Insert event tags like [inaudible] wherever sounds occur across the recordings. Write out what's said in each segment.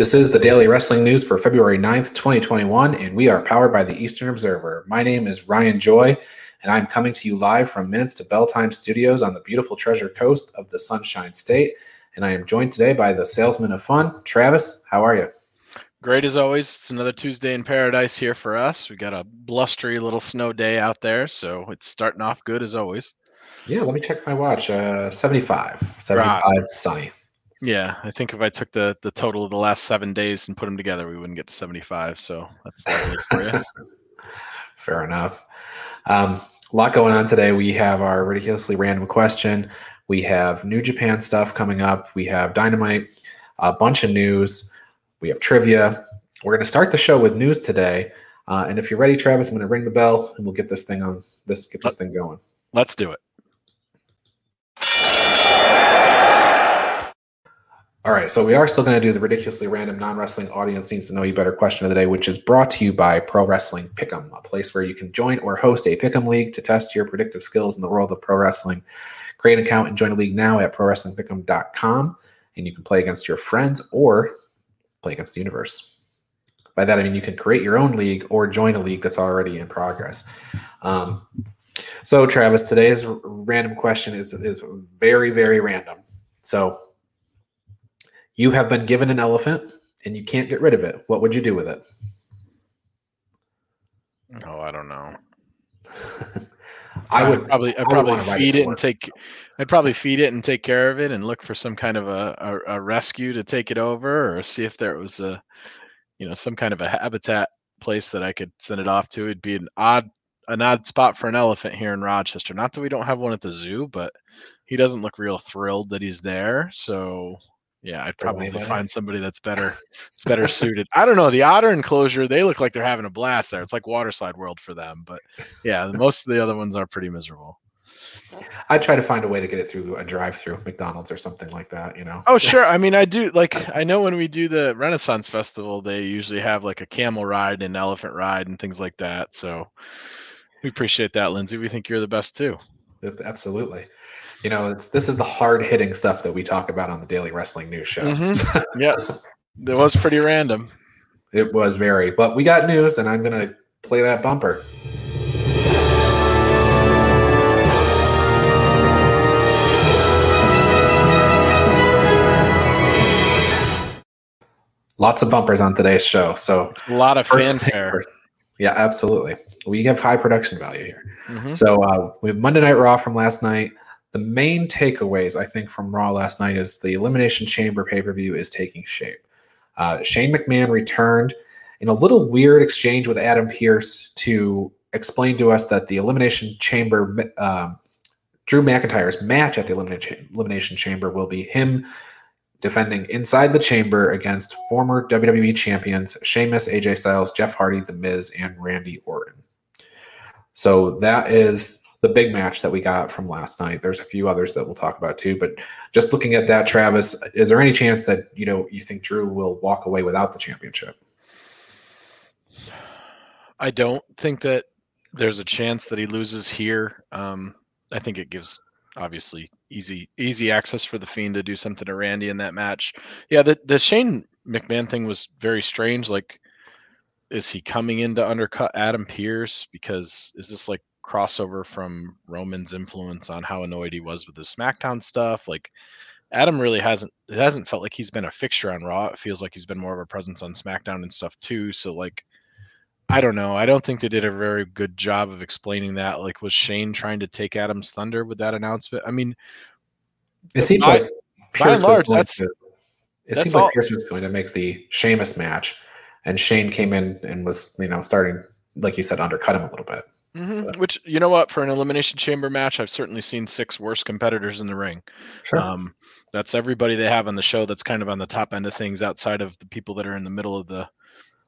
This is the daily wrestling news for February 9th, 2021, and we are powered by the Eastern Observer. My name is Ryan Joy, and I'm coming to you live from Minutes to Bell Time Studios on the beautiful Treasure Coast of the Sunshine State. And I am joined today by the salesman of fun, Travis. How are you? Great as always. It's another Tuesday in paradise here for us. We got a blustery little snow day out there, so it's starting off good as always. Yeah, let me check my watch. Uh, 75. 75 right. sunny. Yeah, I think if I took the the total of the last seven days and put them together, we wouldn't get to 75. So that's lovely for you. [laughs] Fair enough. Um, a lot going on today. We have our ridiculously random question. We have New Japan stuff coming up. We have Dynamite, a bunch of news. We have trivia. We're going to start the show with news today. Uh, and if you're ready, Travis, I'm going to ring the bell and we'll get this thing on. This get this thing going. Let's do it. All right, so we are still going to do the ridiculously random non wrestling audience needs to know you better question of the day, which is brought to you by Pro Wrestling Pick'em, a place where you can join or host a Pick'em league to test your predictive skills in the world of pro wrestling. Create an account and join a league now at ProWrestlingPick'em.com, and you can play against your friends or play against the universe. By that I mean you can create your own league or join a league that's already in progress. Um, so, Travis, today's random question is is very very random. So you have been given an elephant and you can't get rid of it. What would you do with it? Oh, I don't know. [laughs] I would probably I'd probably feed it and take I'd probably feed it and take care of it and look for some kind of a, a, a, rescue to take it over or see if there was a you know some kind of a habitat place that I could send it off to. It'd be an odd an odd spot for an elephant here in Rochester. Not that we don't have one at the zoo, but he doesn't look real thrilled that he's there. So yeah, I'd probably find somebody that's better, [laughs] it's better suited. I don't know. The otter enclosure, they look like they're having a blast there. It's like waterside world for them. But yeah, most of the other ones are pretty miserable. I try to find a way to get it through a drive-through McDonald's or something like that, you know. Oh, [laughs] sure. I mean, I do like I know when we do the Renaissance Festival, they usually have like a camel ride and elephant ride and things like that. So we appreciate that, Lindsay. We think you're the best too. Absolutely you know, it's this is the hard hitting stuff that we talk about on the Daily Wrestling News Show. Mm-hmm. [laughs] yeah, it was pretty random. It was very, but we got news, and I'm gonna play that bumper. Lots of bumpers on today's show, so a lot of fanfare. Yeah, absolutely. We have high production value here. Mm-hmm. So uh, we have Monday Night Raw from last night the main takeaways I think from Raw last night is the Elimination Chamber pay per view is taking shape. Uh, Shane McMahon returned in a little weird exchange with Adam Pearce to explain to us that the Elimination Chamber, um, Drew McIntyre's match at the Elimination, Elimination Chamber will be him defending inside the chamber against former WWE champions Sheamus, AJ Styles, Jeff Hardy, The Miz, and Randy Orton. So that is the big match that we got from last night. There's a few others that we'll talk about too, but just looking at that, Travis, is there any chance that you know you think Drew will walk away without the championship? I don't think that there's a chance that he loses here. Um, I think it gives obviously easy easy access for the Fiend to do something to Randy in that match. Yeah, the the Shane McMahon thing was very strange. Like, is he coming in to undercut Adam Pearce? Because is this like crossover from Roman's influence on how annoyed he was with the SmackDown stuff. Like Adam really hasn't it hasn't felt like he's been a fixture on Raw. It feels like he's been more of a presence on SmackDown and stuff too. So like I don't know. I don't think they did a very good job of explaining that. Like was Shane trying to take Adam's thunder with that announcement? I mean it seems by, like by and large that's to, it that's seems all, like Pearce was going to make the Sheamus match and Shane came in and was, you know, starting like you said, undercut him a little bit. Mm-hmm. Which you know what, for an elimination chamber match, I've certainly seen six worse competitors in the ring. Sure. Um, that's everybody they have on the show. That's kind of on the top end of things, outside of the people that are in the middle of the,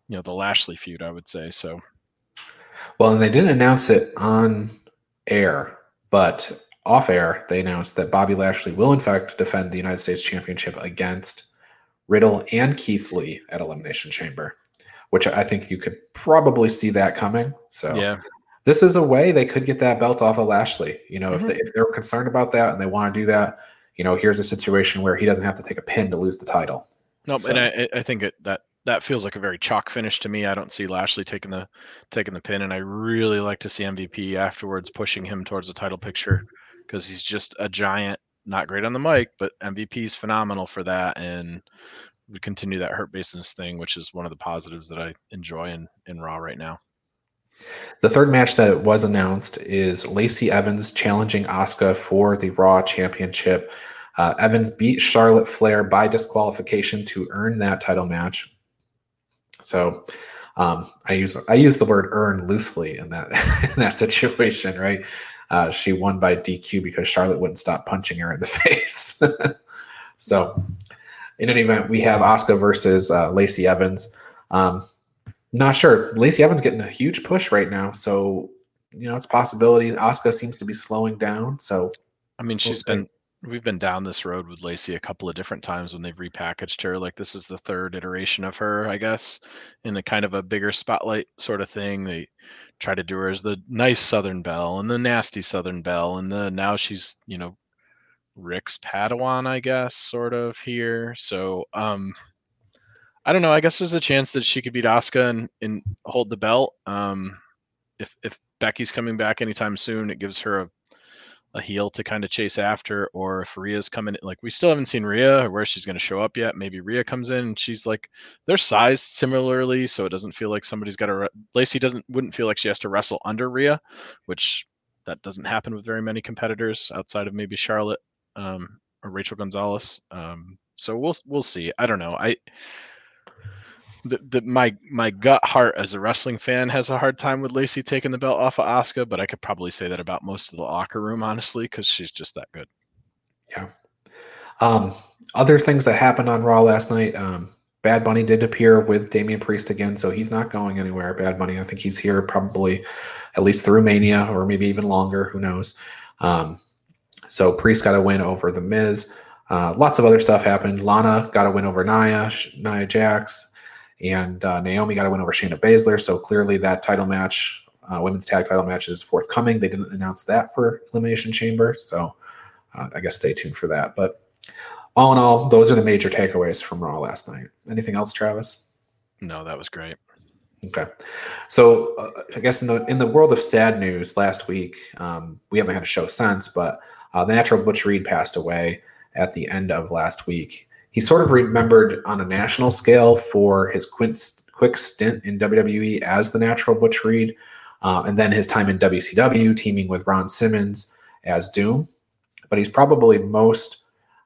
you know, the Lashley feud. I would say so. Well, and they didn't announce it on air, but off air they announced that Bobby Lashley will in fact defend the United States Championship against Riddle and Keith Lee at Elimination Chamber which I think you could probably see that coming. So yeah, this is a way they could get that belt off of Lashley. You know, Mm-hmm. if, they, if they're concerned about that and they want to do that, you know, here's a situation where he doesn't have to take a pin to lose the title. no, So- and I I think it that that feels like a very chalk finish to me. I don't see Lashley taking the taking the pin, and I really like to see MVP afterwards pushing him towards the title picture because he's just a giant. Not great on the mic, but MVP is phenomenal for that, and we continue that hurt business thing, which is one of the positives that I enjoy in in Raw right now. The third match that was announced is Lacey Evans challenging Asuka for the Raw Championship. Uh, Evans beat Charlotte Flair by disqualification to earn that title match. So um, I use I use the word "earn" loosely in that [laughs] in that situation, right? Uh, she won by DQ because Charlotte wouldn't stop punching her in the [laughs] face. so, in any event, we have Asuka versus uh, Lacey Evans. Um, not sure. Lacey Evans getting a huge push right now, so you know it's a possibility. Asuka seems to be slowing down, so I mean, she's see. been we've been down this road with Lacey a couple of different times when they've repackaged her. Like this is the third iteration of her, I guess, in a kind of a bigger spotlight sort of thing. They try to do her as the nice Southern Belle and the nasty Southern Belle, and the now she's you know Ric's Padawan, I guess, sort of here. So um I don't know. I guess there's a chance that she could beat Asuka and, and hold the belt. Um if if Becky's coming back anytime soon, it gives her a a heel to kind of chase after, or if Rhea's coming, like we still haven't seen Rhea or where she's going to show up yet. Maybe Rhea comes in and she's like, they're sized similarly, so it doesn't feel like somebody's got to. Re- Lacey doesn't wouldn't feel like she has to wrestle under Rhea, which that doesn't happen with very many competitors outside of maybe Charlotte um, or Raquel Gonzalez. Um, so we'll we'll see. I don't know. I the, the my my gut heart as a wrestling fan has a hard time with Lacey taking the belt off of Asuka, but I could probably say that about most of the locker room, honestly, because she's just that good. yeah. Um, other things that happened on Raw last night. Um, Bad Bunny did appear with Damian Priest again, so he's not going anywhere. Bad Bunny, I think he's here probably at least through Mania or maybe even longer. Who knows? Um, so Priest got a win over the Miz. Uh, lots of other stuff happened. Lana got a win over Nia, Nia Jax, and uh, Naomi got a win over Shayna Baszler. So clearly that title match, uh, women's tag title match, is forthcoming. They didn't announce that for Elimination Chamber, so uh, I guess stay tuned for that. But all in all, those are the major takeaways from Raw last night. Anything else, Travis? No, that was great. Okay, so uh, I guess in the in the world of sad news, last week um, we haven't had a show since, but uh, the natural Butch Reed passed away at the end of last week. He's sort of remembered on a national scale for his quick, quick stint in WWE as the natural Butch Reed, uh, and then his time in WCW teaming with Ron Simmons as Doom. But he's probably most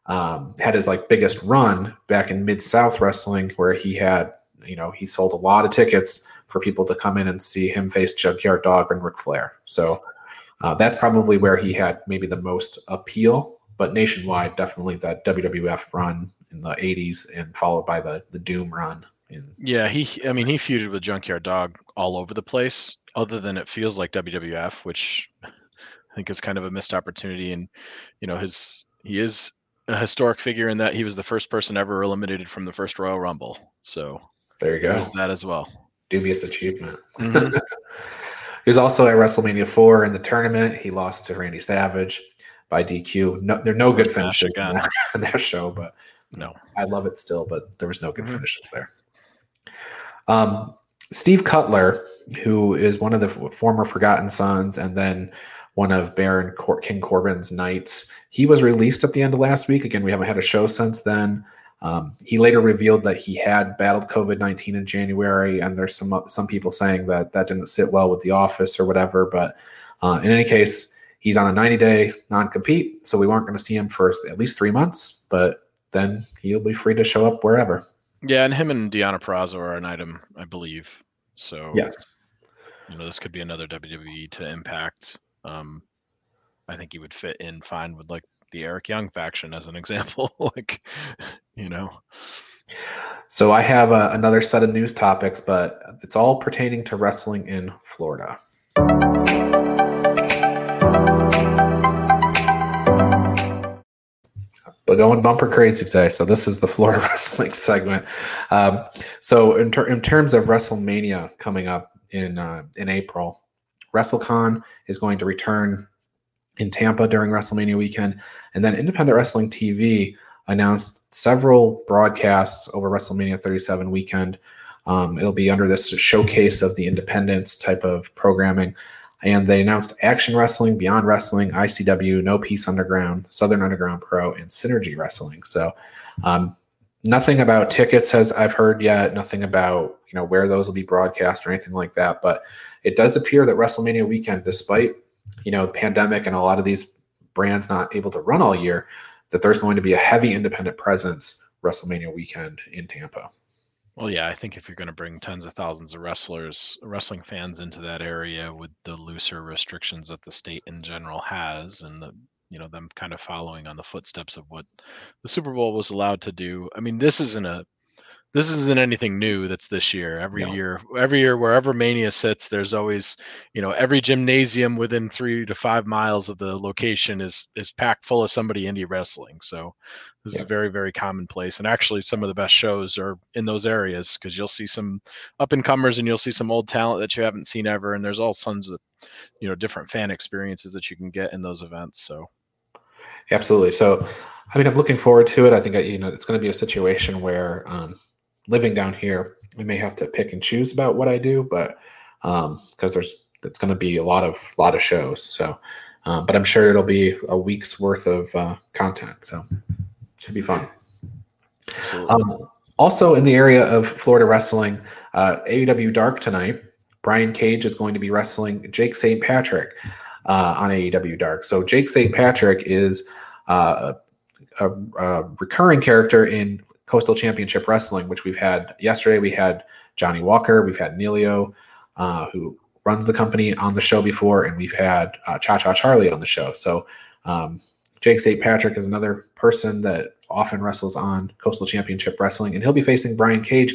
um, had his like biggest run back in Mid South Wrestling, where he had you know he sold a lot of tickets for people to come in and see him face Junkyard Dog and Ric Flair. So uh, that's probably where he had maybe the most appeal. But nationwide, definitely that WWF run in the '80s, and followed by the the Doom run. In, Yeah, he. I mean, he feuded with Junkyard Dog all over the place. Other than it feels like WWF, which I think is kind of a missed opportunity. And you know, his he is a historic figure in that he was the first person ever eliminated from the first Royal Rumble. So there you go, there's that as well. dubious achievement. Mhm. [laughs] he was also at WrestleMania four in the tournament. He lost to Randy Savage by DQ. No, there are no good finishes in that, [laughs] in that show, but No. I love it still, but there was no good Mhm. finishes there. Um, Steve Cutler, who is one of the former Forgotten Sons and then one of Baron Cor- King Corbin's knights, he was released at the end of last week. Again, we haven't had a show since then. Um, he later revealed that he had battled COVID nineteen in January, and there's some some people saying that that didn't sit well with the office or whatever. But uh, in any case, he's on a 90 day non compete, so we weren't going to see him for at least three months. But then he'll be free to show up wherever. Yeah, and him and Deonna Purrazzo are an item, I believe. So Yes. you know, this could be another WWE to impact. Um, I think he would fit in fine with like the Eric Young faction as an example. [laughs] like, you know, So I have uh, another set of news topics, but it's all pertaining to wrestling in Florida. But going bumper crazy today. So this is the [laughs] Florida wrestling segment. Um, so in, ter- in, terms of WrestleMania coming up in uh, in April, WrestleCon is going to return in Tampa during WrestleMania weekend, and then Independent Wrestling TV announced several broadcasts over WrestleMania 37 weekend. Um, it'll be under this showcase of the independence type of programming. And they announced Action Wrestling, Beyond Wrestling, ICW, No Peace Underground, Southern Underground Pro, and Synergy Wrestling. So, um, nothing about tickets has I've heard yet. Nothing about you know where those will be broadcast or anything like that. But it does appear that WrestleMania weekend, despite you know the pandemic and a lot of these brands not able to run all year, that there's going to be a heavy independent presence WrestleMania weekend in Tampa. Well, yeah, I think if you're going to bring tens of thousands of wrestlers, wrestling fans into that area with the looser restrictions that the state in general has, and the, you know them kind of following on the footsteps of what the Super Bowl was allowed to do. I mean, this isn't a this isn't anything new that's this year every no. year every year wherever mania sits there's always you know every gymnasium within three to five miles of the location is is packed full of somebody indie wrestling so this yeah. is very very commonplace and actually some of the best shows are in those areas because you'll see some up and comers and you'll see some old talent that you haven't seen ever and there's all tons of you know different fan experiences that you can get in those events so absolutely so I mean, I'm looking forward to it. I think you know it's going to be a situation where um, living down here, I may have to pick and choose about what I do, but because um, there's it's going to be a lot of lot of shows. So, um, but I'm sure it'll be a week's worth of uh, content. So, it should be fun. Um, also, in the area of Florida wrestling, uh, AEW Dark tonight, Brian Cage is going to be wrestling Jake St. Patrick uh, on AEW Dark. So, Jake St. Patrick is uh, a, a, recurring character in Coastal Championship Wrestling, which we've had yesterday. We had Johnny Walker, we've had Neilio, uh, who runs the company on the show before, and we've had uh, Cha Cha Charlie on the show. So um, Jake St. Patrick is another person that often wrestles on Coastal Championship Wrestling, and he'll be facing Brian Cage,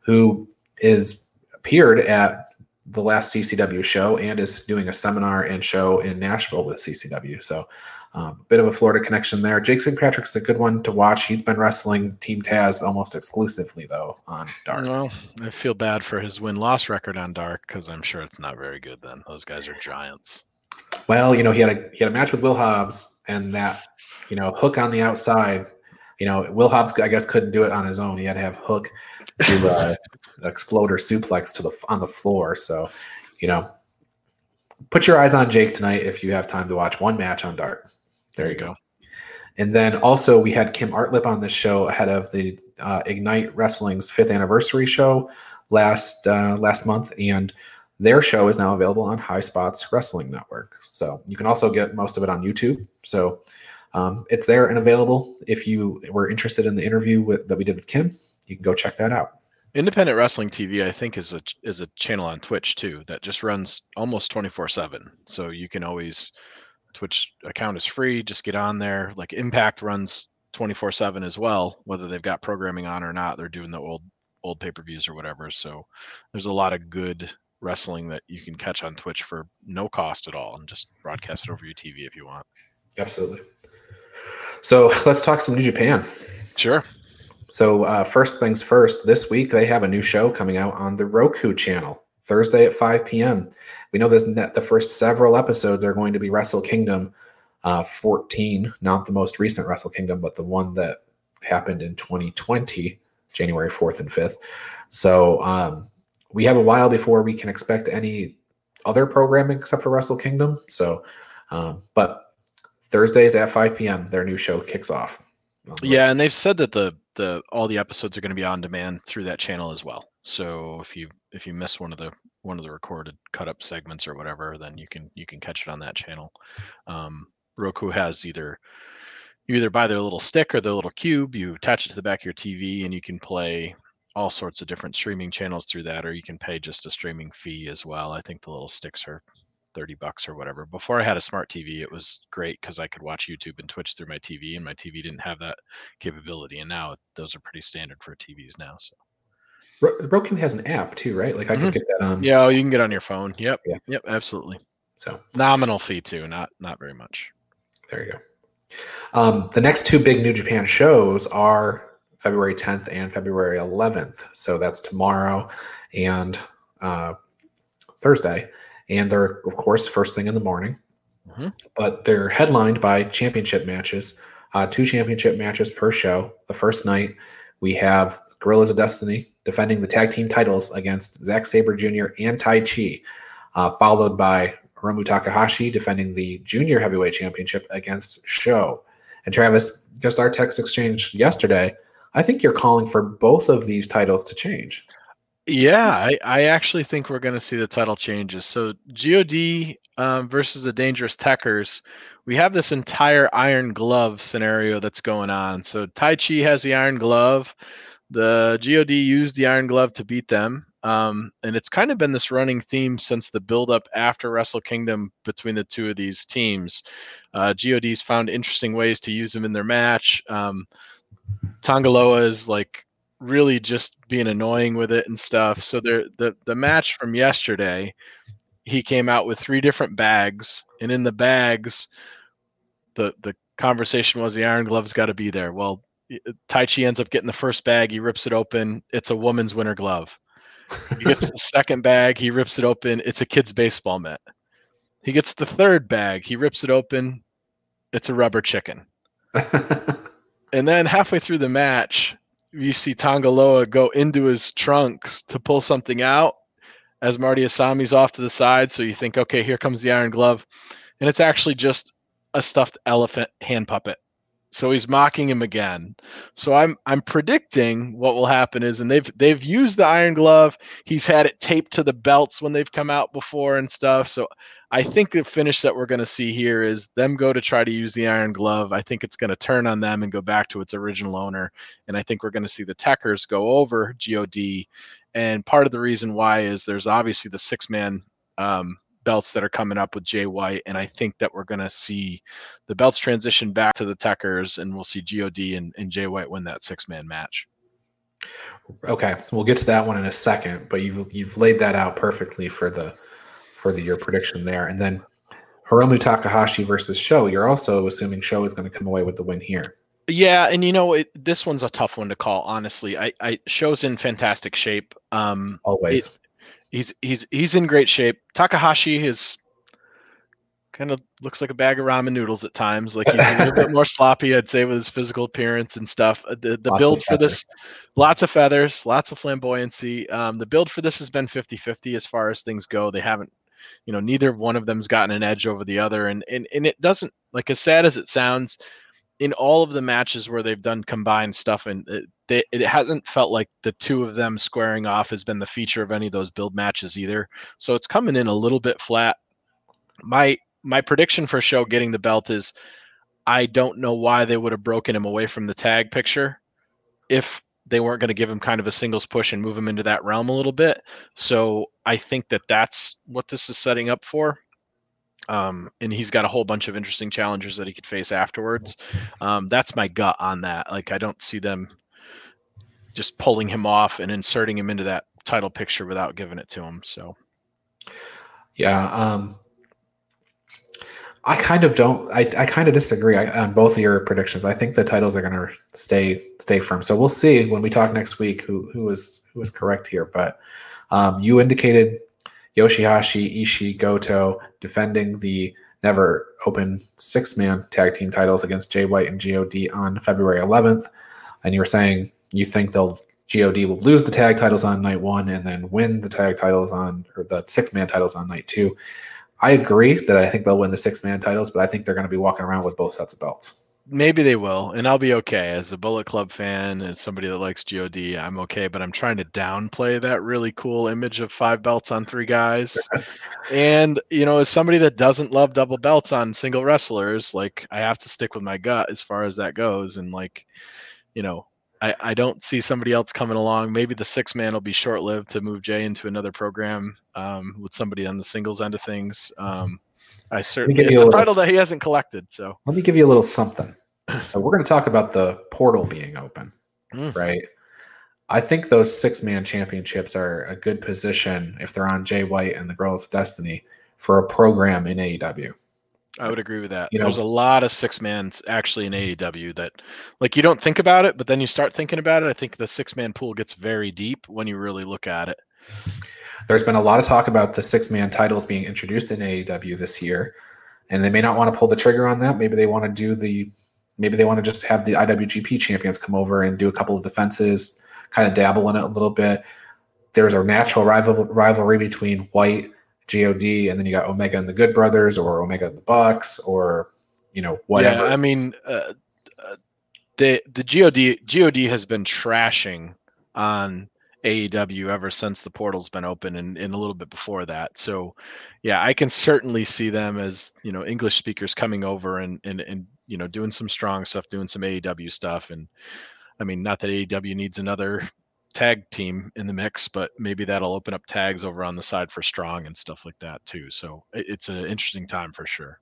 who is appeared at the last CCW show and is doing a seminar and show in Nashville with CCW. So a bit of a Florida connection there. Jake St. Patrick's a good one to watch. He's been wrestling Team Taz almost exclusively though on Dark. Well, I feel bad for his win loss record on Dark because I'm sure it's not very good. Then those guys are giants. Well, you know he had a he had a match with Will Hobbs and that you know hook on the outside. You know Will Hobbs I guess couldn't do it on his own. He had to have hook to uh, [laughs] exploder suplex to the on the floor. So you know put your eyes on Jake tonight if you have time to watch one match on Dark. There you go. And then also we had Kim Artlip on this show ahead of the uh, Ignite Wrestling's fifth anniversary show last uh, last month, and their show is now available on High Spots Wrestling Network. So you can also get most of it on YouTube. So um, it's there and available. If you were interested in the interview with, that we did with Kim, you can go check that out. Independent Wrestling TV, I think, is a is a channel on Twitch too that just runs almost twenty four seven. So you can always Twitch account is free. Just get on there. Like Impact runs 24 7 as well, whether they've got programming on or not. They're doing the old old pay per views or whatever. So there's a lot of good wrestling that you can catch on Twitch for no cost at all and just broadcast it over your TV if you want. Absolutely. So let's talk some New Japan. Sure. So uh, first things first, this week they have a new show coming out on the Roku channel Thursday at 5 p.m. We know this net, the first several episodes are going to be Wrestle Kingdom uh, 14, not the most recent Wrestle Kingdom, but the one that happened in 2020, January 4th and 5th. So um, we have a while before we can expect any other programming except for Wrestle Kingdom. So, um, but Thursdays at 5 p.m., their new show kicks off. Yeah, and they've said that the the all the episodes are going to be on demand through that channel as well. So if you if you miss one of the one of the recorded cut up segments or whatever, then you can you can catch it on that channel. Um, Roku has either you either buy their little stick or their little cube, you attach it to the back of your TV, and you can play all sorts of different streaming channels through that, or you can pay just a streaming fee as well. I think the little sticks are 30 bucks or whatever. Before I had a smart TV, it was great because I could watch YouTube and Twitch through my TV, and my TV didn't have that capability. And now those are pretty standard for TVs now. So Roku has an app too, right? Like I mm-hmm. could get that on. Yeah, you can get on your phone. Yep. Yeah. Yep. Absolutely. So nominal fee too, not not very much. There you go. Um, the next two big New Japan shows are February 10th and February 11th. So that's tomorrow and uh, Thursday. And they're, of course, first thing in the morning. Mm-hmm. But they're headlined by championship matches, uh, two championship matches per show. The first night, we have Guerrillas of Destiny defending the tag team titles against Zack Sabre Jr. and Taichi, uh, followed by Hiromu Takahashi defending the junior heavyweight championship against Sho. And Travis, just our text exchange yesterday, I think you're calling for both of these titles to change. Yeah, I, I actually think we're going to see the title changes. So God um, versus the Dangerous Tekkers, we have this entire Iron Glove scenario that's going on. So Taichi has the Iron Glove. The God used the Iron Glove to beat them. Um, and it's kind of been this running theme since the build-up after Wrestle Kingdom between the two of these teams. Uh, GOD's found interesting ways to use them in their match. Um, is like really just being annoying with it and stuff. So the the match from yesterday, he came out with three different bags, and in the bags, the the conversation was the Iron Glove's got to be there. Well, uh, Taichi ends up getting the first bag. He rips it open. It's a woman's winter glove. He gets the [laughs] second bag. He rips it open. It's a kid's baseball mitt. He gets the third bag. He rips it open. It's a rubber chicken. and then halfway through the match, you see Tanga Loa go into his trunks to pull something out as Marty Asami's off to the side. So you think, okay, here comes the Iron Glove. And it's actually just a stuffed elephant hand puppet so he's mocking him again. So I'm I'm predicting what will happen is, and they've they've used the Iron Glove. He's had it taped to the belts when they've come out before and stuff. So I think the finish that we're going to see here is them go to try to use the Iron Glove. I think it's going to turn on them and go back to its original owner. And I think we're going to see the Tekkers go over God. And part of the reason why is there's obviously the six man um, belts that are coming up with Jay White, and I think that we're going to see the belts transition back to the Tekkers, and we'll see God and, and Jay White win that six man match. Okay, we'll get to that one in a second, but you've you've laid that out perfectly for the for the year prediction there, and then Hiromu Takahashi versus Sho. You're also assuming Sho is going to come away with the win here. Yeah, and you know it, this one's a tough one to call. Honestly, I, I Sho's in fantastic shape. Um, Always. It, he's he's he's in great shape. Takahashi is kind of looks like a bag of ramen noodles at times. Like he's a little bit more [laughs] sloppy, I'd say, with his physical appearance and stuff. Uh, the the build for this, lots of feathers, lots of flamboyancy. Um, the build for this has been 50-50 as far as things go. They haven't, you know, neither one of them's gotten an edge over the other, and and and it doesn't like as sad as it sounds. In all of the matches where they've done combined stuff, and it, they, it hasn't felt like the two of them squaring off has been the feature of any of those build matches either. So it's coming in a little bit flat. My my prediction for Sho getting the belt is I don't know why they would have broken him away from the tag picture if they weren't going to give him kind of a singles push and move him into that realm a little bit. So I think that that's what this is setting up for. Um, and he's got a whole bunch of interesting challengers that he could face afterwards. Um, that's my gut on that. Like I don't see them just pulling him off and inserting him into that title picture without giving it to him. So, yeah, um, I kind of don't. I, I kind of disagree on both of your predictions. I think the titles are going to stay stay firm. So we'll see when we talk next week who who was who was correct here. But um, you indicated Yoshihashi, Ishii, Goto defending the never open six man tag team titles against Jay White and God on February 11th, and you were saying you think they'll God will lose the tag titles on night one and then win the tag titles on or the six man titles on night two. I agree that I think they'll win the six man titles, but I think they're going to be walking around with both sets of belts. Maybe they will, and I'll be okay as a Bullet Club fan, as somebody that likes God. I'm okay, but I'm trying to downplay that really cool image of five belts on three guys. [laughs] and you know, as somebody that doesn't love double belts on single wrestlers, like I have to stick with my gut as far as that goes. And like, you know, I, I don't see somebody else coming along. Maybe the six man will be short lived to move Jay into another program um, with somebody on the singles end of things. Um, I certainly it's a, little, title that he hasn't collected. So let me give you a little something. [clears throat] So we're going to talk about the portal being open, mm. right? I think those six man championships are a good position if they're on Jay White and the Guerrillas of Destiny for a program in AEW. I would agree with that. You know, There's a lot of six mans actually in AEW that, like, you don't think about it, but then you start thinking about it. I think the six man pool gets very deep when you really look at it. There's been a lot of talk about the six man titles being introduced in AEW this year, and they may not want to pull the trigger on that. Maybe they want to do the, maybe they want to just have the IWGP champions come over and do a couple of defenses, kind of dabble in it a little bit. There's a natural rival rivalry between White God, and then you got Omega and the Good Brothers, or Omega and the Bucks, or you know whatever. Yeah, I mean, uh, uh, the the God God has been trashing on AEW ever since the portal's been open, and, and a little bit before that. So, yeah, I can certainly see them as you know English speakers coming over and and and you know doing some strong stuff, doing some AEW stuff, and I mean, not that AEW needs another tag team in the mix, but maybe that'll open up tags over on the side for strong and stuff like that too. So it's an interesting time for sure.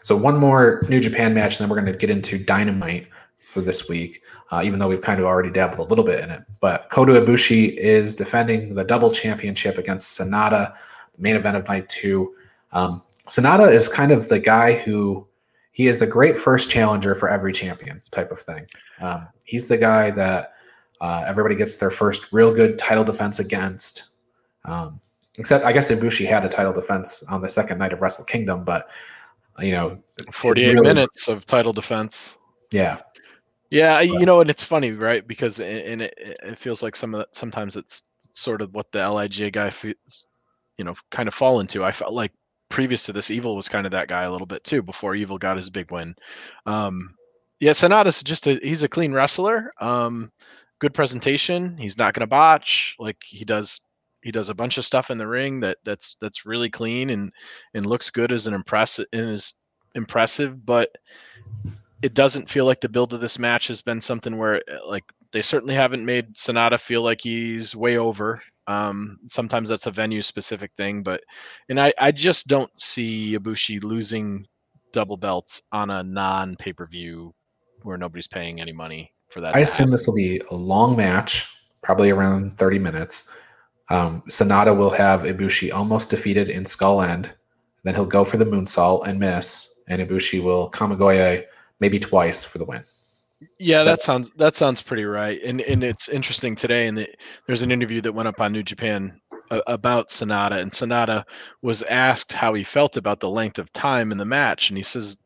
So one more New Japan match, and then we're going to get into Dynamite for this week. Uh, even though we've kind of already dabbled a little bit in it, but Kota Ibushi is defending the double championship against Sanada, the main event of night two. Um, Sanada is kind of the guy who he is the great first challenger for every champion type of thing. Um, he's the guy that uh, everybody gets their first real good title defense against. Um, except, I guess Ibushi had a title defense on the second night of Wrestle Kingdom, but you know, 48 really, minutes of title defense. Yeah. Yeah, but, you know, and it's funny, right? Because and it, it feels like some of that, sometimes it's sort of what the Lij guy, feels, you know, kind of fall into. I felt like previous to this, Evil was kind of that guy a little bit too before Evil got his big win. Um, yeah, Sanada's just a he's a clean wrestler. Um, good presentation. He's not going to botch. Like he does, he does a bunch of stuff in the ring that that's that's really clean and and looks good as an impressive and is impressive. But it doesn't feel like the build of this match has been something where uh, like they certainly haven't made Sanada feel like he's way over. Um, sometimes that's a venue specific thing, but and I I just don't see Ibushi losing double belts on a non pay per view where nobody's paying any money for that. I assume this will be a long match, probably around 30 minutes. Um, Sanada will have Ibushi almost defeated in Skull End. Then he'll go for the moonsault and miss, and Ibushi will Kamigoye maybe twice for the win. Yeah, that sounds that sounds pretty right. And and it's interesting today. And the, there's an interview that went up on New Japan uh, about Sanada, and Sanada was asked how he felt about the length of time in the match, and he says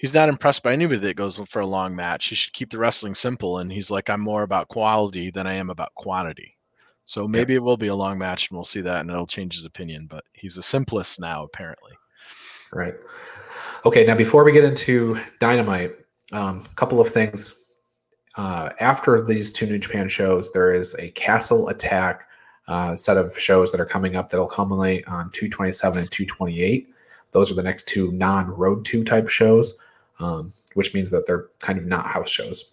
he's not impressed by anybody that goes for a long match. He should keep the wrestling simple. And he's like, I'm more about quality than I am about quantity. So maybe it will be a long match and we'll see that and it'll change his opinion. But he's the simplest now, apparently. Right. Okay. Now, before we get into Dynamite, a um, couple of things. Uh, after these two New Japan shows, there is a Castle Attack uh, set of shows that are coming up that'll culminate on 227 and 228. Those are the next two non Road 2 type shows um, which means that they're kind of not house shows.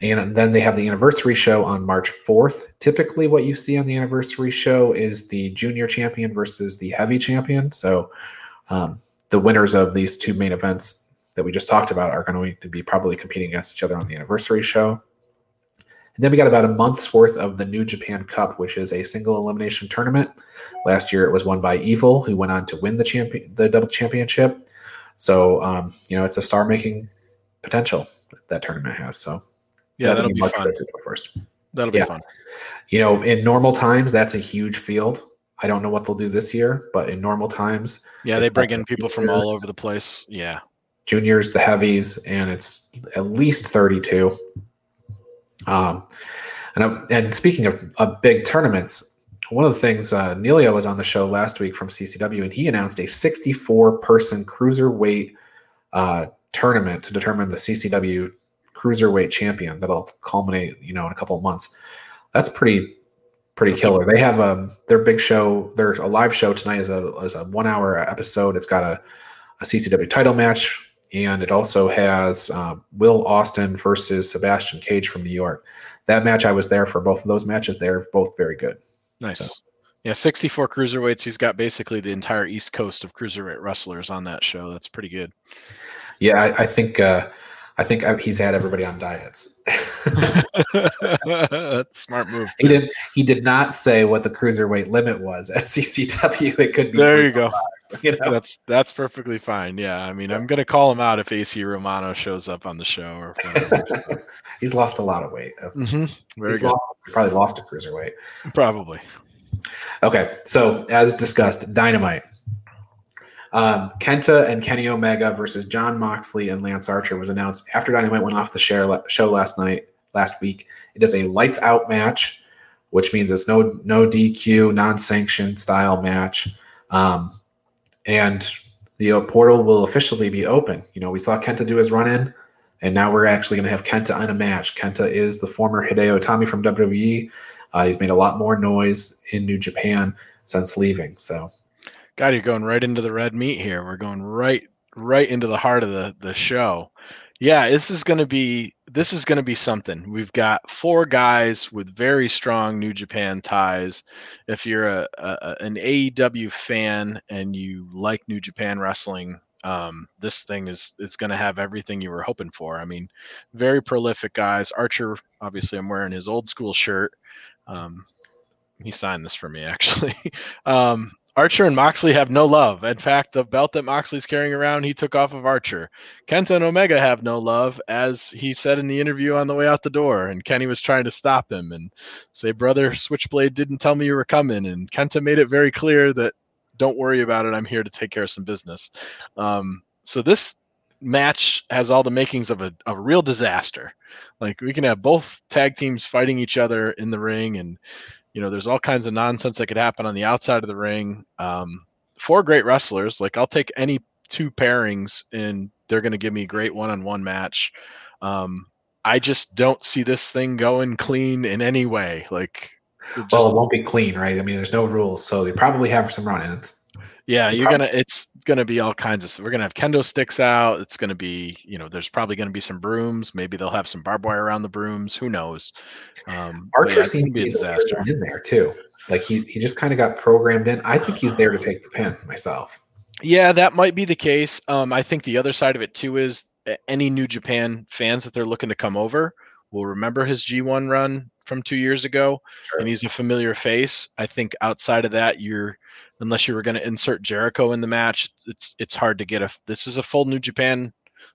And then they have the anniversary show on March 4th. Typically, what you see on the anniversary show is the junior champion versus the heavy champion. So, um, the winners of these two main events that we just talked about are going to be probably competing against each other on the anniversary show. And then we got about a month's worth of the New Japan Cup, which is a single elimination tournament. Last year, it was won by Evil, who went on to win the champion, the double championship. So um, you know, it's a star making potential that tournament has. So yeah, that'll, that'll be, fun. First, that'll be yeah. fun. You know, in normal times, that's a huge field. I don't know what they'll do this year, but in normal times, yeah, they bring in people from all over the place. Yeah, juniors, the heavies, and it's at least thirty-two. Um, and and speaking of, of big tournaments, one of the things uh, Neilio was on the show last week from CCW, and he announced a 64 person cruiserweight uh, tournament to determine the CCW cruiserweight champion that'll culminate, you know, in a couple of months. That's pretty pretty killer. They have um their big show, their a live show tonight is a is a one hour episode. It's got a, a CCW title match, and it also has uh, Will Austin versus Sebastian Cage from New York. That match, I was there for both of those matches. They're both very good. Nice. So. Yeah, 64 cruiserweights. He's got basically the entire East Coast of cruiserweight wrestlers on that show. That's pretty good. Yeah, I, I think uh, I think uh, he's had everybody on diets. [laughs] [laughs] Smart move. He did. He did not say what the cruiserweight limit was at CCW. It could be. There you go. [laughs] you know? That's that's perfectly fine. Yeah, I mean, I'm gonna call him out if AC Romano shows up on the show or whatever. So. [laughs] he's lost a lot of weight. Mm-hmm. Very he's good. Lost, probably lost a cruiserweight. Probably. Okay, so as discussed, Dynamite. Um, Kenta and Kenny Omega versus Jon Moxley and Lance Archer was announced after Dynamite went off the show last night, last week. It is a lights out match, which means it's no no DQ, non sanctioned style match, um, and the portal will officially be open. You know, we saw Kenta do his run in, and now we're actually going to have Kenta in a match. Kenta is the former Hideo Itami from WWE. Uh, he's made a lot more noise in New Japan since leaving. So God, you're going right into the red meat here. We're going right right into the heart of the the show. Yeah, this is going to be this is going to be something. We've got four guys with very strong New Japan ties. If you're a, a an AEW fan and you like New Japan wrestling, um, this thing is is going to have everything you were hoping for. I mean, very prolific guys. Archer, obviously, I'm wearing his old school shirt. Um, he signed this for me actually. [laughs] um, Archer and Moxley have no love. In fact, the belt that Moxley's carrying around, he took off of Archer. Kenta and Omega have no love, as he said in the interview on the way out the door. And Kenny was trying to stop him and say, Brother, Switchblade didn't tell me you were coming. And Kenta made it very clear that don't worry about it. I'm here to take care of some business. Um, so this match has all the makings of a, a real disaster. Like we can have both tag teams fighting each other in the ring and you know, there's all kinds of nonsense that could happen on the outside of the ring. Um, four great wrestlers. Like I'll take any two pairings, and they're going to give me a great one-on-one match. Um, I just don't see this thing going clean in any way. Like, it just, well, it won't be clean, right? I mean, there's no rules, so they probably have some run-ins. Yeah, you're gonna. It's gonna be all kinds of. We're gonna have kendo sticks out. It's gonna be, you know, there's probably gonna be some brooms. Maybe they'll have some barbed wire around the brooms. Who knows? Um, Archer yeah, seems to be a disaster in there too. Like he he just kind of got programmed in. I think he's there to take the pin myself. Yeah, that might be the case. Um, I think the other side of it too is any New Japan fans that they're looking to come over will remember his G1 run from two years ago, sure. and he's a familiar face. I think outside of that, you're unless you were going to insert Jericho in the match, it's it's hard to get a. This is a full New Japan.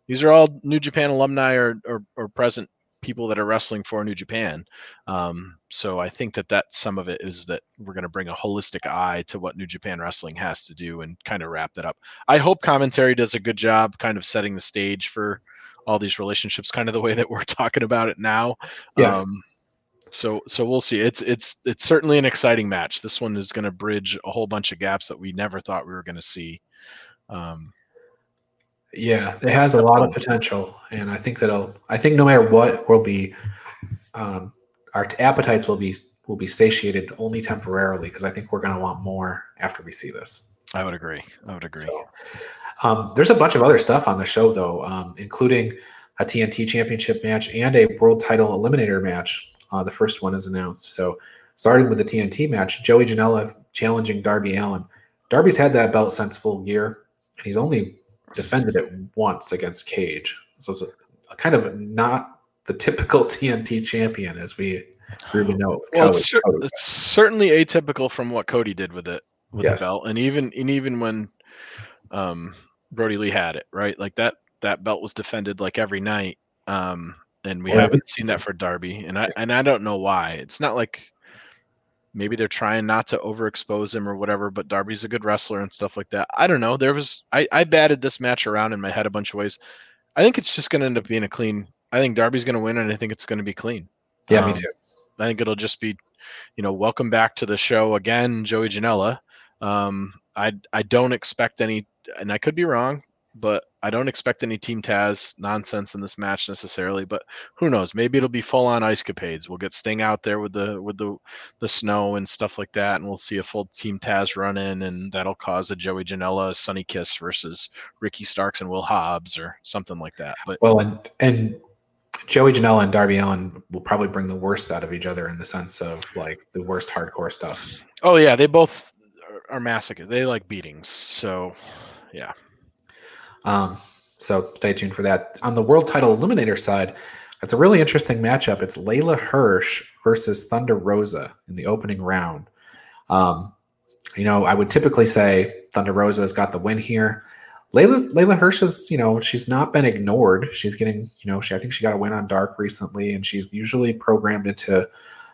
These are all New Japan alumni or or, or present people that are wrestling for New Japan. Um, so I think that that some of it is that we're going to bring a holistic eye to what New Japan Wrestling has to do and kind of wrap that up. I hope commentary does a good job, kind of setting the stage for all these relationships, kind of the way that we're [laughs] talking about it now. Yeah. Um, so so we'll see. It's it's it's certainly an exciting match. This one is going to bridge a whole bunch of gaps that we never thought we were going to see. Um, yeah, it has a lot of potential, and I think that'll. I think no matter what, will be um, our appetites will be will be satiated only temporarily because I think we're going to want more after we see this. I would agree. I would agree. So, um, there's a bunch of other stuff on the show though, um, including a TNT Championship match and a World Title Eliminator match uh, the first one is announced. So, starting with the TNT match, Joey Janela challenging Darby Allin. Darby's had that belt since full gear, and he's only defended it once against Cage. So it's a, a kind of not the typical [laughs] TNT champion as we really know. Well, it's, cer- it's, certainly atypical from what Cody did with it with yes. the belt, and even and even when um, Brodie Lee had it, right? Like that that belt was defended like every night. Um, and we haven't seen that for Darby, and I and I don't know why. It's not like maybe they're trying not to overexpose him or whatever, but Darby's a good wrestler and stuff like that. I don't know. There was I I batted this match around in my head a bunch of ways. I think it's just going to end up being a clean. I think Darby's going to win, and I think it's going to be clean. Yeah, um, me too. I think it'll just be, you know, welcome back to the show again, Joey Janela. Um, I I don't expect any, and I could be wrong but I don't expect any Team Taz nonsense in this match necessarily. But who knows? Maybe it'll be full on ice capades. We'll get Sting out there with the with the the snow and stuff like that, and we'll see a full Team Taz run in, and that'll cause a Joey Janela Sonny Kiss versus Ricky Starks and Will Hobbs or something like that. But well, and and Joey Janela and Darby Allin will probably bring the worst out of each other in the sense of like the worst hardcore stuff. Oh yeah, they both are masochists. They like beatings. So yeah. Um, so stay tuned for that. On the world title eliminator side, it's a really interesting matchup. It's Leyla Hirsch versus Thunder Rosa in the opening round. Um, you know, I would typically say Thunder Rosa has got the win here. Leyla Leyla Hirsch is, you know, she's not been ignored. She's getting, you know, she I think she got a win on Dark recently, and she's usually programmed into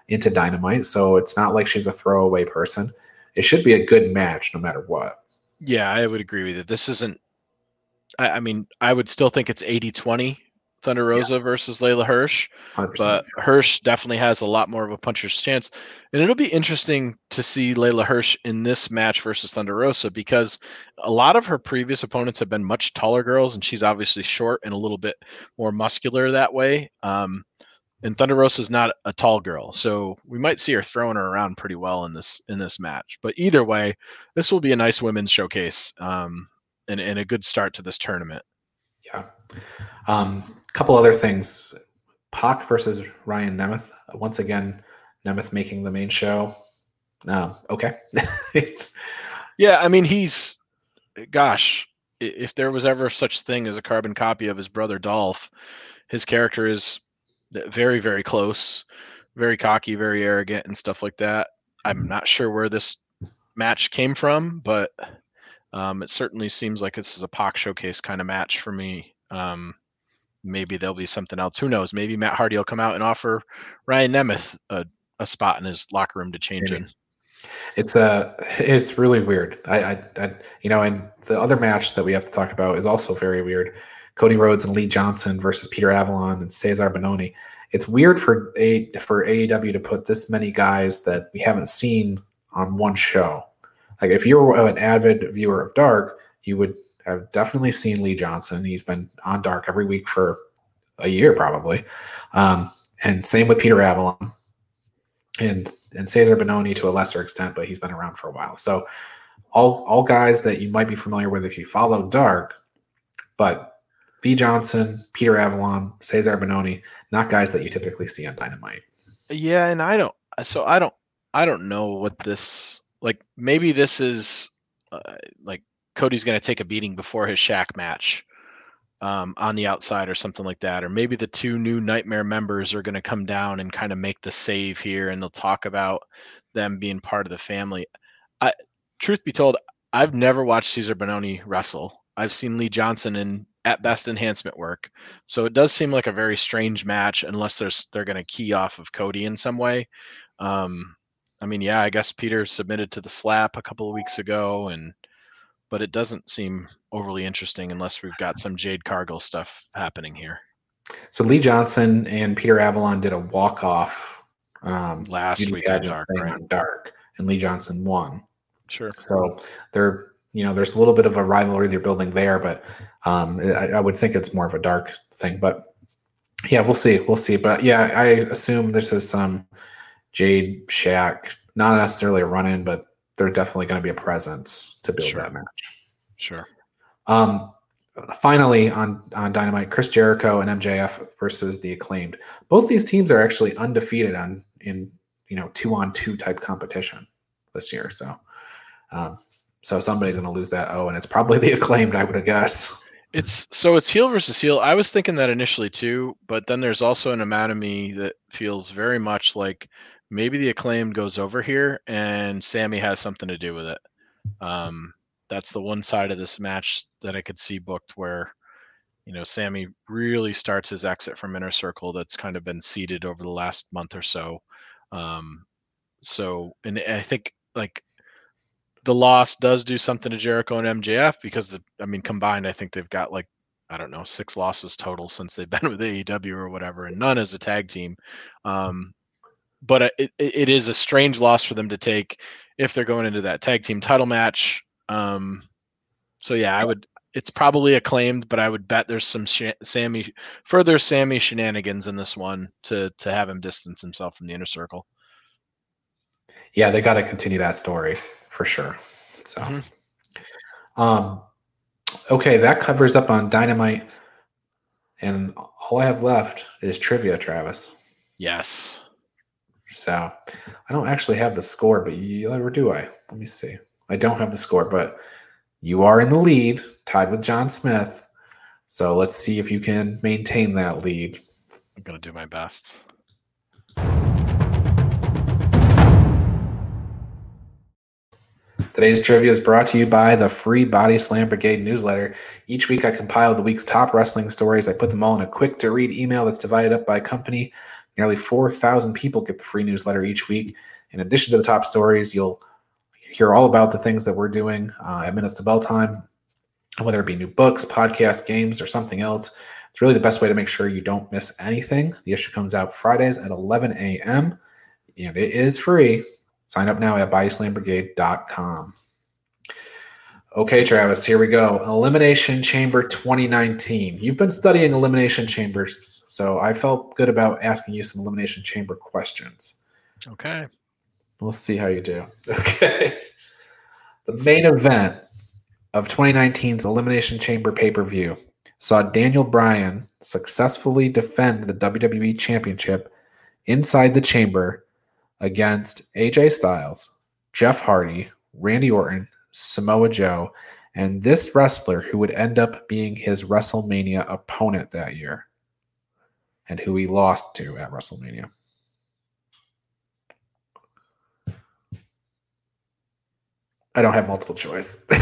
into Dynamite, so it's not like she's a throwaway person. It should be a good match no matter what. Yeah, I would agree with you. This isn't. I, I mean, I would still think it's 80-20 Thunder Rosa yeah. versus Leyla Hirsch. 100%. But Hirsch definitely has a lot more of a puncher's chance. And it'll be interesting to see Leyla Hirsch in this match versus Thunder Rosa because a lot of her previous opponents have been much taller girls, and she's obviously short and a little bit more muscular that way. Um, and Thunder Rosa is not a tall girl, so we might see her throwing her around pretty well in this in this match. But either way, this will be a nice women's showcase um, and, and a good start to this tournament. Yeah. Um, couple other things. Pac versus Ryan Nemeth. Once again, Nemeth making the main show. Um, okay. [laughs] yeah, I mean he's gosh, if there was ever such thing as a carbon copy of his brother Dolph, his character is very, very close, very cocky, very arrogant, and stuff like that. I'm not sure where this match came from, but um, it certainly seems like this is a Pac showcase kind of match for me. Um, maybe there'll be something else. Who knows? Maybe Matt Hardy will come out and offer Ryan Nemeth a, a spot in his locker room to change maybe. in. It's a, uh, it's really weird. I, I, I, you know, and the other match that we have to talk about is also very weird. Cody Rhodes and Lee Johnson versus Peter Avalon and Cezar Bononi. It's weird for a for AEW to put this many guys that we haven't seen on one show. Like if you're an avid viewer of Dark, you would have definitely seen Lee Johnson. He's been on Dark every week for a year probably, um, and same with Peter Avalon, and and Cezar Bononi to a lesser extent, but he's been around for a while. So all all guys that you might be familiar with if you follow Dark, but Lee Johnson, Peter Avalon, Cezar Bononi, not guys that you typically see on Dynamite. Yeah, and I don't. So I don't. I don't know what this like. Maybe this is uh, like Cody's going to take a beating before his Shaq match um, on the outside or something like that, or maybe the two new Nightmare members are going to come down and kind of make the save here, and they'll talk about them being part of the family. I, truth be told, I've never watched Cezar Bononi wrestle. I've seen Lee Johnson in at best enhancement work. So it does seem like a very strange match unless there's they're going to key off of Cody in some way. Um, I mean, yeah, I guess Peter submitted to the slap a couple of weeks ago, and but it doesn't seem overly interesting unless we've got some Jade Cargill stuff happening here. So Lee Johnson and Peter Avalon did a walk off um, last week on Dark, right? on Dark, and Lee Johnson won. Sure. So they're you know, there's a little bit of a rivalry they're building there, but um, I, I, would think it's more of a dark thing. But yeah, we'll see. We'll see. But yeah, I assume this is some Jade Shaq, not necessarily a run in, but they're definitely going to be a presence to build sure. that match. Sure. Um, finally on on Dynamite, Chris Jericho and MJF versus the Acclaimed. Both these teams are actually undefeated on in you know two on two type competition this year. So um, so somebody's going to lose that O, and it's probably the [laughs] acclaimed, I would guess. It's so it's heel versus heel. I was thinking that initially too, but then there's also an amount of me that feels very much like maybe the acclaimed goes over here and Sammy has something to do with it. Um, that's the one side of this match that I could see booked where, you know, Sammy really starts his exit from Inner Circle that's kind of been seeded over the last month or so. Um, so, and I think like the loss does do something to Jericho and MJF because the, I mean combined I think they've got like I don't know six losses total since they've been [laughs] with AEW or whatever, and none as a tag team. Um, but it, it is a strange loss for them to take if they're going into that tag team title match. Um, so yeah, I would. It's probably acclaimed, but I would bet there's some sh- Sammy further Sammy shenanigans in this one to to have him distance himself from the inner circle. Yeah, they got to continue that story for sure. So, mm-hmm. um, okay, that covers up on Dynamite, and all I have left is trivia, Travis. Yes. So, I don't actually have the score, but you, or do I? Let me see. I don't have the score, but you are in the lead, tied with John Smith. So let's see if you can maintain that lead. I'm gonna do my best. Today's trivia is brought to you by the free Body Slam Brigade newsletter. Each week, I compile the week's top wrestling stories. I put them all in a quick to read email that's divided up by company. Nearly 4,000 people get the free newsletter each week. In addition to the top stories, you'll hear all about the things that we're doing uh, at Minutes to Bell Time, whether it be new books, podcasts, games, or something else. It's really the best way to make sure you don't miss anything. The issue comes out Fridays at 11 a.m. and it is free. Sign up now at bodyslambrigade.com. Okay, Travis, here we go. Elimination Chamber 2019. You've been studying Elimination Chambers, so I felt good about asking you some Elimination Chamber questions. Okay. We'll see how you do. [laughs] Okay. The main event of 2019's Elimination Chamber pay per view saw Daniel Bryan successfully defend the WWE Championship inside the chamber against AJ Styles, Jeff Hardy, Randy Orton, Samoa Joe, and this wrestler who would end up being his WrestleMania opponent that year and who he lost to at WrestleMania. I don't have multiple choice. [laughs]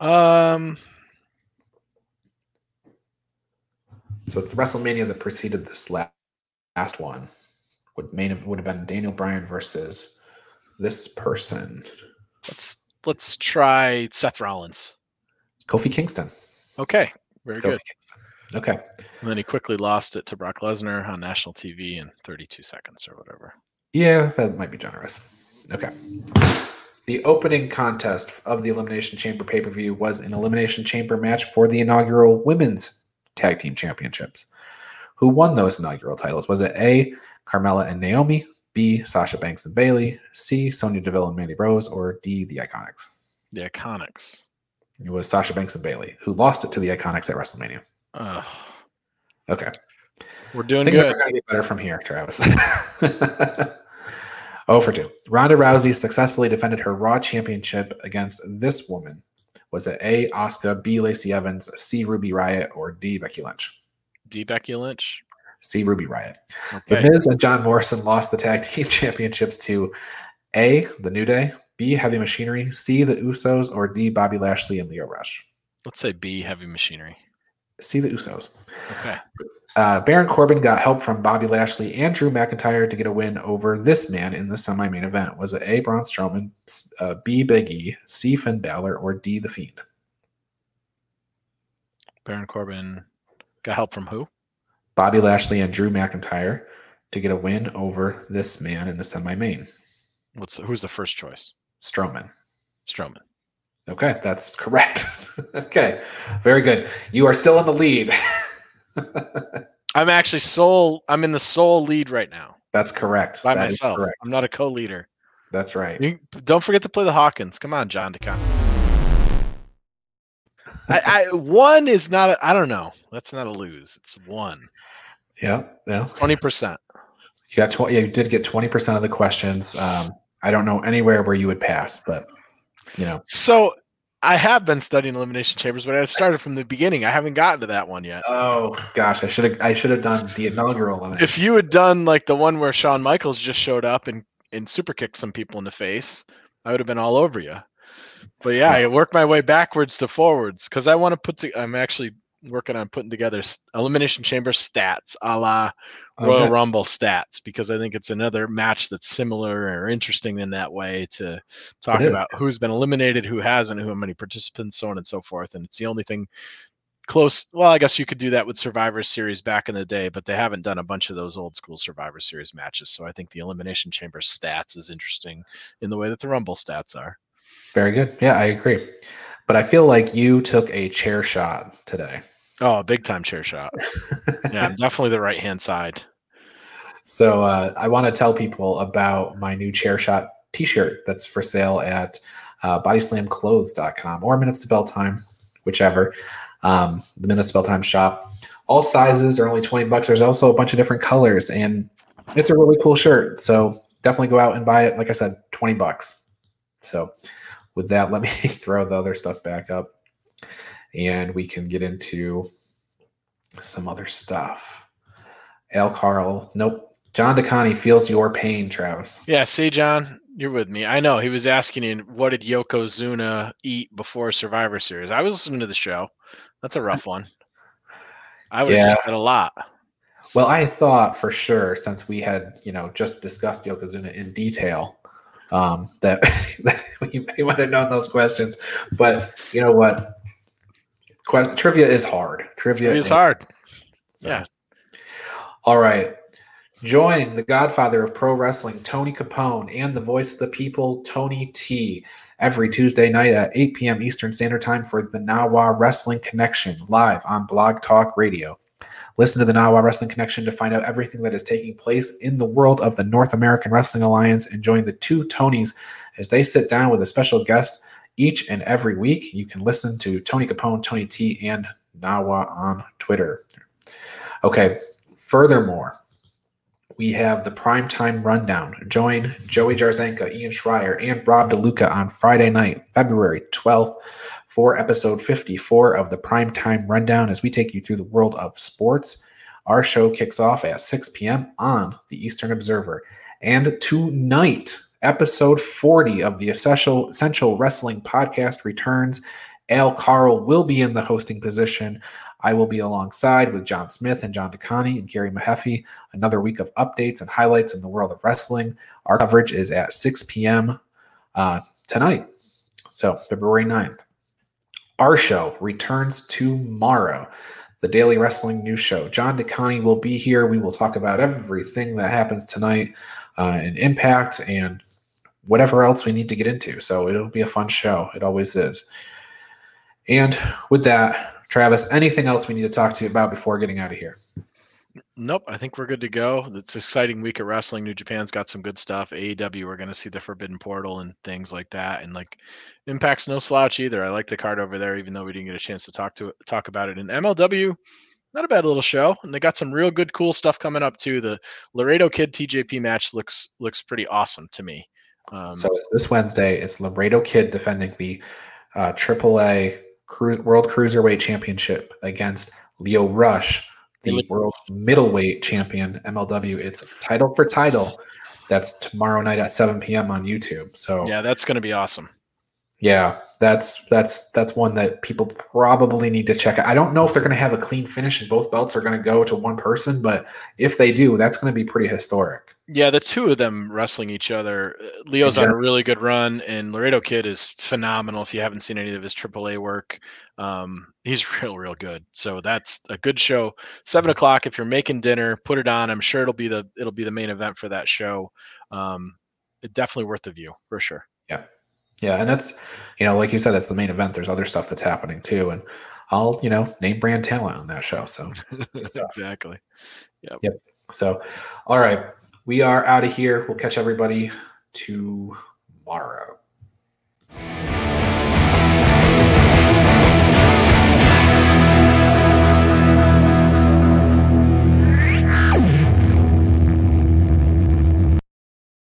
um so the WrestleMania that preceded this last, last one would main would have been Daniel Bryan versus this person. let's let's try Seth Rollins. Kofi Kingston. Okay. Very Kofi good. Kingston. Okay. And then he quickly lost it to Brock Lesnar on national TV in 32 seconds or whatever. Yeah, that might be generous. Okay. The opening contest of the Elimination Chamber pay per view was an Elimination Chamber match for the inaugural Women's Tag Team Championships. Who won those inaugural titles? Was it A. Carmella and Naomi, B. Sasha Banks and Bayley, C. Sonya Deville and Mandy Rose, or D. The Iconics? The Iconics. It was Sasha Banks and Bayley who lost it to the Iconics at WrestleMania. Okay. we're doing Things good. are going to get better from here, Travis. [laughs] oh for two. Ronda Rousey successfully defended her Raw Championship against this woman. Was it A. Asuka, B. Lacey Evans, C. Ruby Riott, or D. Becky Lynch? D. Becky Lynch. C. Ruby Riott. The Miz and John Morrison lost the tag team [laughs] championships to A. The New Day, B. Heavy Machinery, C. The Usos, or D. Bobby Lashley and Lio Rush. Let's say B. Heavy Machinery. C. The Usos. Okay. Uh, Baron Corbin got help from Bobby Lashley and Drew McIntyre to get a win over this man in the semi-main event. Was it A. Braun Strowman, uh, B. Big E, C. Finn Balor, or D. The Fiend? Baron Corbin got help from who? Bobby Lashley and Drew McIntyre to get a win over this man in the semi-main. What's who's the first choice? Strowman. Strowman. Okay, that's correct. [laughs] okay, very good. You are still in the lead. [laughs] I'm actually sole. I'm in the sole lead right now that's correct. by That myself. correct. I'm not a co-leader. That's right. You, don't forget to play the Hawkins. Come on, John DeCon. I, I one is not. A, I don't know. That's not a lose. It's one. Yeah, yeah. Twenty percent. You got twenty. Yeah, you did get twenty percent of the questions. Um, I don't know anywhere where you would pass, but you know. So I have been studying elimination chambers, but I started from the beginning. I haven't gotten to that one yet. Oh gosh, I should have. I should have done the inaugural one. If you had done like the one where Shawn Michaels just showed up and and super kicked some people in the face, I would have been all over you. But yeah, I work my way backwards to forwards because I want to put. To, I'm actually working on putting together elimination chamber stats, a la Royal Okay. Rumble stats, because I think it's another match that's similar or interesting in that way to talk about who's been eliminated, who hasn't, who how many participants, so on and so forth. And it's the only thing close. Well, I guess you could do that with Survivor Series back in the day, but they haven't done a bunch of those old school Survivor Series matches. So I think the elimination chamber stats is interesting in the way that the Rumble stats are. Very good. Yeah, I agree. But I feel like you took a chair shot today. Oh, a big time chair shot. Yeah, I'm [laughs] definitely the right hand side. So uh, I want to tell people about my new chair shot T-shirt that's for sale at uh, bodyslamclothes.com or Minutes to Bell Time, whichever. Um, the Minutes to Bell Time shop. All sizes are only twenty bucks. There's also a bunch of different colors, and it's a really cool shirt. So definitely go out and buy it. Like I said, twenty bucks. So with that, let me [laughs] throw the other stuff back up, and we can get into some other stuff. Al Carl, nope. John DeConnie feels your pain, Travis. Yeah, see, John, You're with me. I know. He was asking you, what did Yokozuna eat before Survivor Series? I was listening to the show. That's a rough one. I would have yeah. just had a lot. Well, I thought for sure, since we had, you know, just discussed Yokozuna in detail, um, that, [laughs] that we may want to know those questions. But you know what? Qu- trivia is hard. Trivia is hard. So. Yeah. All right. Join the godfather of pro wrestling, Tony Capone, and the voice of the people, Tony T, every Tuesday night at 8 p.m. Eastern Standard Time for the Nawa Wrestling Connection live on Blog Talk Radio. Listen to the Nawa Wrestling Connection to find out everything that is taking place in the world of the North American Wrestling Alliance and join the two Tonys as they sit down with a special guest each and every week. You can listen to Tony Capone, Tony T, and Nawa on Twitter. Okay, furthermore, we have the primetime rundown. Join Joey Jarzenka, Ian Schreier, and Rob DeLuca on Friday night, February 12th, for episode 54 of the primetime rundown as we take you through the world of sports. Our show kicks off at 6 p.m. on the Eastern Observer. And tonight, episode 40 of the Essential, Essential Wrestling Podcast returns. Al Carl will be in the hosting position. I will be alongside with John Smith and John DeConi and Gary Mahaffey. Another week of updates and highlights in the world of wrestling. Our coverage is at 6 p.m. Uh, tonight, so February 9th. Our show returns tomorrow, the Daily Wrestling News Show. John DeConi will be here. We will talk about everything that happens tonight uh, and Impact and whatever else we need to get into. So it'll be a fun show. It always is. And with that, Travis, anything else we need to talk to you about before getting out of here? Nope, I think we're good to go. It's an exciting week of wrestling. New Japan's got some good stuff. AEW, we're going to see the Forbidden Portal and things like that. And like Impact's no slouch either. I like the card over there, even though we didn't get a chance to talk to talk about it. And MLW, not a bad little show, and they got some real good, cool stuff coming up too. The Laredo Kid TJP match looks looks pretty awesome to me. Um, so this Wednesday, it's Laredo Kid defending the uh, AAA Cru- World Cruiserweight Championship against Lio Rush, the World Middleweight Champion MLW. It's title for title. That's tomorrow night at 7 p.m. on YouTube. So yeah, that's going to be awesome. Yeah, that's that's that's one that people probably need to check out. I don't know if they're going to have a clean finish and both belts are going to go to one person, but if they do, that's going to be pretty historic. Yeah, the two of them wrestling each other. Uh, Lio's exactly. on a really good run, and Laredo Kid is phenomenal. If you haven't seen any of his AAA work, um, he's [laughs] real, real good. So that's a good show. Seven o'clock. If you're making dinner, put it on. I'm sure it'll be the it'll be the main event for that show. Um, definitely worth the view for sure. Yeah. Yeah, and that's you know, like you said, that's the main event. There's other stuff that's happening too, and I'll you know name brand talent on that show. So [laughs] exactly. Yep. Yep. So, all right, we are out of here. We'll catch everybody tomorrow.